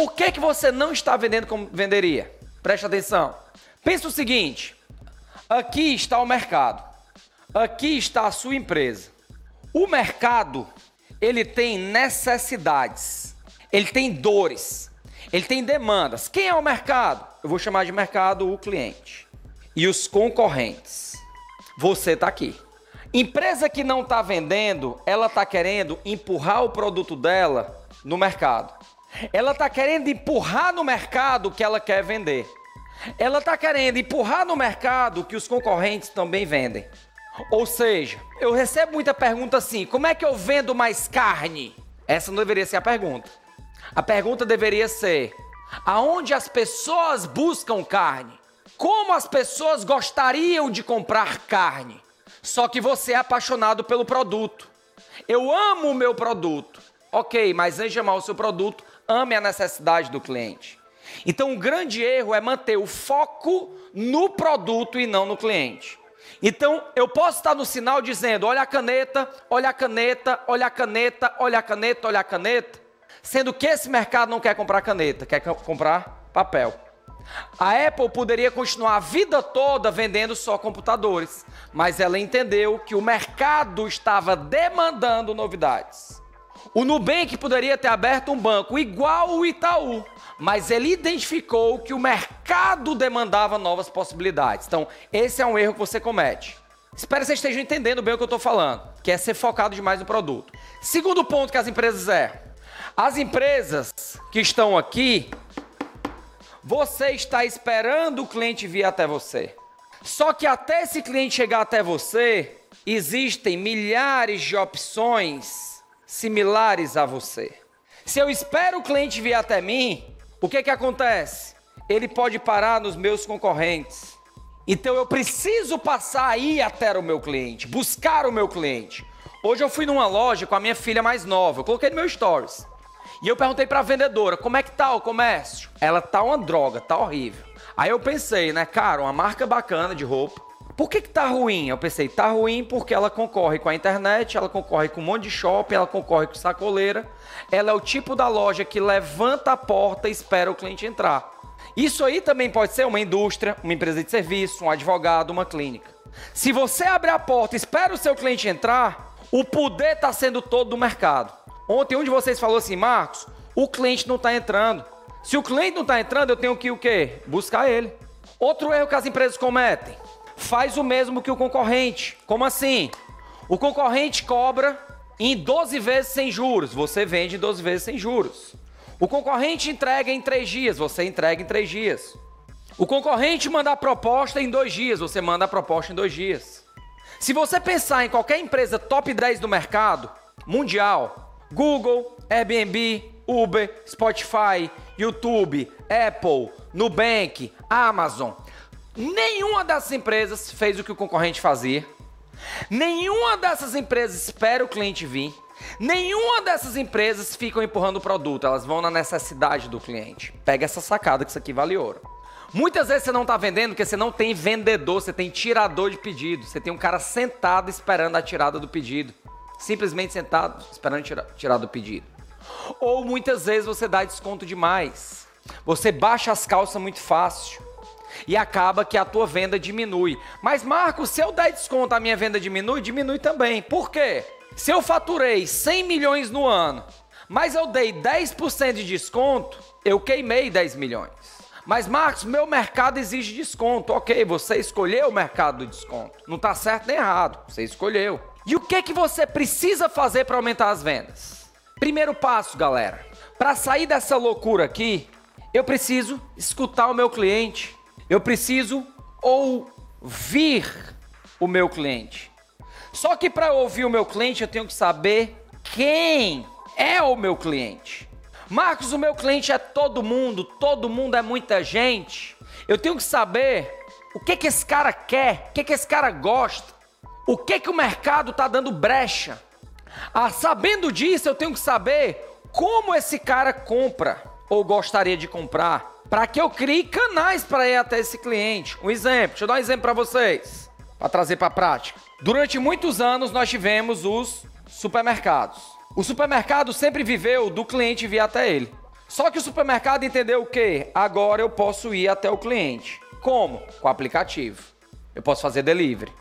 Por que, que você não está vendendo como venderia? Preste atenção. Pensa o seguinte: aqui está o mercado, aqui está a sua empresa. O mercado ele tem necessidades, ele tem dores, ele tem demandas. Quem é o mercado? Eu vou chamar de mercado o cliente e os concorrentes. Você está aqui. Empresa que não está vendendo, ela está querendo empurrar o produto dela no mercado. Ela está querendo empurrar no mercado que ela quer vender. Ela está querendo empurrar no mercado que os concorrentes também vendem. Ou seja, eu recebo muita pergunta assim: como é que eu vendo mais carne? Essa não deveria ser a pergunta. A pergunta deveria ser: aonde as pessoas buscam carne? Como as pessoas gostariam de comprar carne? Só que você é apaixonado pelo produto. Eu amo o meu produto. Ok, mas antes de amar o seu produto, ame a necessidade do cliente. Então, o grande erro é manter o foco no produto e não no cliente. Então, eu posso estar no sinal dizendo: olha a caneta, olha a caneta, olha a caneta, olha a caneta, olha a caneta, sendo que esse mercado não quer comprar caneta, quer comprar papel. A Apple poderia continuar a vida toda vendendo só computadores, mas ela entendeu que o mercado estava demandando novidades. O Nubank poderia ter aberto um banco igual o Itaú, mas ele identificou que o mercado demandava novas possibilidades. Então, esse é um erro que você comete. Espero que vocês estejam entendendo bem o que eu estou falando, que é ser focado demais no produto. Segundo ponto que as empresas é: as empresas que estão aqui, você está esperando o cliente vir até você. Só que até esse cliente chegar até você, existem milhares de opções similares a você. Se eu espero o cliente vir até mim, o que que acontece? Ele pode parar nos meus concorrentes. Então eu preciso passar aí até o meu cliente, buscar o meu cliente. Hoje eu fui numa loja com a minha filha mais nova, eu coloquei no meu stories. E eu perguntei para a vendedora, como é que tá o comércio? Ela tá uma droga, tá horrível. Aí eu pensei, né, cara, uma marca bacana de roupa. Por que, que tá ruim? Eu pensei, tá ruim porque ela concorre com a internet, ela concorre com um monte de shopping, ela concorre com sacoleira. Ela é o tipo da loja que levanta a porta e espera o cliente entrar. Isso aí também pode ser uma indústria, uma empresa de serviço, um advogado, uma clínica. Se você abre a porta e espera o seu cliente entrar, o poder está sendo todo do mercado. Ontem um de vocês falou assim, Marcos, o cliente não está entrando. Se o cliente não está entrando, eu tenho que o quê? Buscar ele. Outro erro que as empresas cometem faz o mesmo que o concorrente. Como assim? O concorrente cobra em 12 vezes sem juros, você vende em 12 vezes sem juros. O concorrente entrega em 3 dias, você entrega em 3 dias. O concorrente manda a proposta em 2 dias, você manda a proposta em 2 dias. Se você pensar em qualquer empresa top 10 do mercado mundial, Google, Airbnb, Uber, Spotify, YouTube, Apple, Nubank, Amazon, Nenhuma dessas empresas fez o que o concorrente fazia. Nenhuma dessas empresas espera o cliente vir. Nenhuma dessas empresas ficam empurrando o produto, elas vão na necessidade do cliente. Pega essa sacada que isso aqui vale ouro. Muitas vezes você não está vendendo porque você não tem vendedor, você tem tirador de pedido. Você tem um cara sentado esperando a tirada do pedido. Simplesmente sentado esperando tirar, tirar do pedido. Ou muitas vezes você dá desconto demais. Você baixa as calças muito fácil e acaba que a tua venda diminui. Mas Marcos, se eu der desconto, a minha venda diminui? Diminui também. Por quê? Se eu faturei 100 milhões no ano, mas eu dei 10% de desconto, eu queimei 10 milhões. Mas Marcos, meu mercado exige desconto. OK, você escolheu o mercado do desconto. Não está certo nem errado, você escolheu. E o que que você precisa fazer para aumentar as vendas? Primeiro passo, galera. Para sair dessa loucura aqui, eu preciso escutar o meu cliente. Eu preciso ouvir o meu cliente. Só que para ouvir o meu cliente, eu tenho que saber quem é o meu cliente. Marcos, o meu cliente é todo mundo, todo mundo é muita gente. Eu tenho que saber o que que esse cara quer, o que que esse cara gosta, o que que o mercado está dando brecha. Ah, sabendo disso, eu tenho que saber como esse cara compra ou gostaria de comprar para que eu crie canais para ir até esse cliente. Um exemplo, deixa eu dar um exemplo para vocês, para trazer para a prática. Durante muitos anos nós tivemos os supermercados. O supermercado sempre viveu do cliente vir até ele. Só que o supermercado entendeu o quê? Agora eu posso ir até o cliente. Como? Com o aplicativo. Eu posso fazer delivery.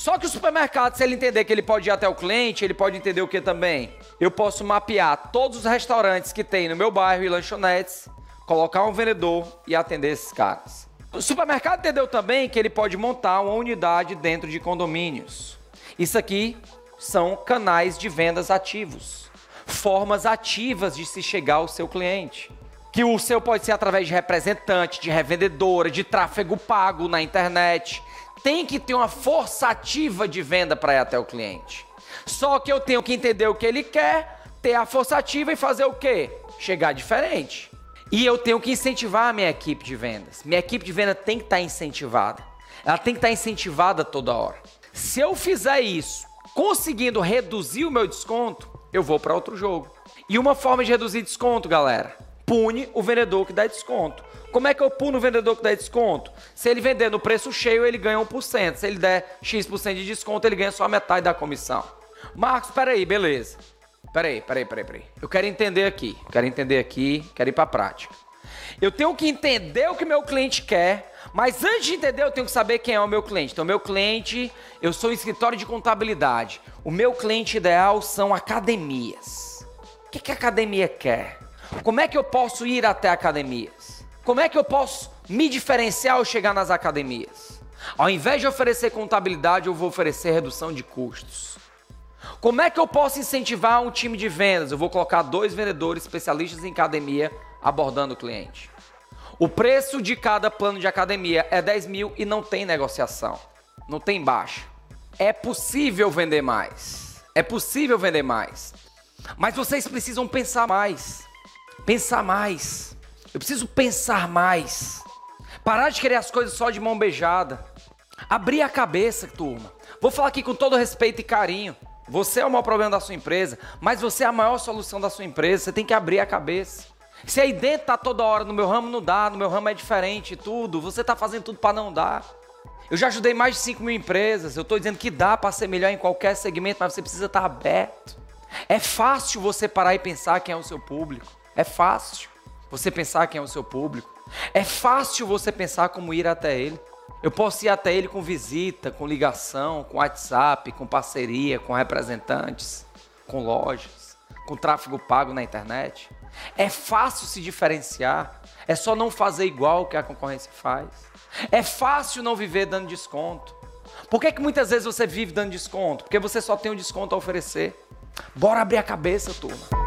Só que o supermercado, se ele entender que ele pode ir até o cliente, ele pode entender o que também? Eu posso mapear todos os restaurantes que tem no meu bairro e lanchonetes, colocar um vendedor e atender esses caras. O supermercado entendeu também que ele pode montar uma unidade dentro de condomínios. Isso aqui são canais de vendas ativos, formas ativas de se chegar ao seu cliente. Que o seu pode ser através de representante, de revendedora, de tráfego pago na internet, tem que ter uma força ativa de venda para ir até o cliente. Só que eu tenho que entender o que ele quer, ter a força ativa e fazer o quê? Chegar diferente. E eu tenho que incentivar a minha equipe de vendas. Minha equipe de venda tem que estar tá incentivada. Ela tem que estar tá incentivada toda hora. Se eu fizer isso, conseguindo reduzir o meu desconto, eu vou para outro jogo. E uma forma de reduzir desconto, galera, pune o vendedor que dá desconto. Como é que eu puno o vendedor que dá desconto? Se ele vender no preço cheio, ele ganha 1%. Se ele der X% de desconto, ele ganha só metade da comissão. Marcos, peraí, beleza. Peraí, peraí, peraí, peraí. Eu quero entender aqui. Quero entender aqui, quero ir para a prática. Eu tenho que entender o que meu cliente quer, mas antes de entender, eu tenho que saber quem é o meu cliente. Então, meu cliente, eu sou um escritório de contabilidade. O meu cliente ideal são academias. O que, que a academia quer? Como é que eu posso ir até academias? Como é que eu posso me diferenciar ao chegar nas academias? Ao invés de oferecer contabilidade, eu vou oferecer redução de custos. Como é que eu posso incentivar um time de vendas? Eu vou colocar dois vendedores especialistas em academia abordando o cliente. O preço de cada plano de academia é 10 mil e não tem negociação, não tem baixa. É possível vender mais. É possível vender mais. Mas vocês precisam pensar mais. Pensar mais. Eu preciso pensar mais. Parar de querer as coisas só de mão beijada. Abrir a cabeça, turma. Vou falar aqui com todo respeito e carinho. Você é o maior problema da sua empresa, mas você é a maior solução da sua empresa. Você tem que abrir a cabeça. Se aí dentro tá toda hora, no meu ramo não dá, no meu ramo é diferente, tudo. Você tá fazendo tudo para não dar. Eu já ajudei mais de 5 mil empresas. Eu estou dizendo que dá para ser melhor em qualquer segmento, mas você precisa estar tá aberto. É fácil você parar e pensar quem é o seu público. É fácil você pensar quem é o seu público. É fácil você pensar como ir até ele. Eu posso ir até ele com visita, com ligação, com WhatsApp, com parceria, com representantes, com lojas, com tráfego pago na internet. É fácil se diferenciar. É só não fazer igual que a concorrência faz. É fácil não viver dando desconto. Por que, que muitas vezes você vive dando desconto? Porque você só tem um desconto a oferecer. Bora abrir a cabeça, turma.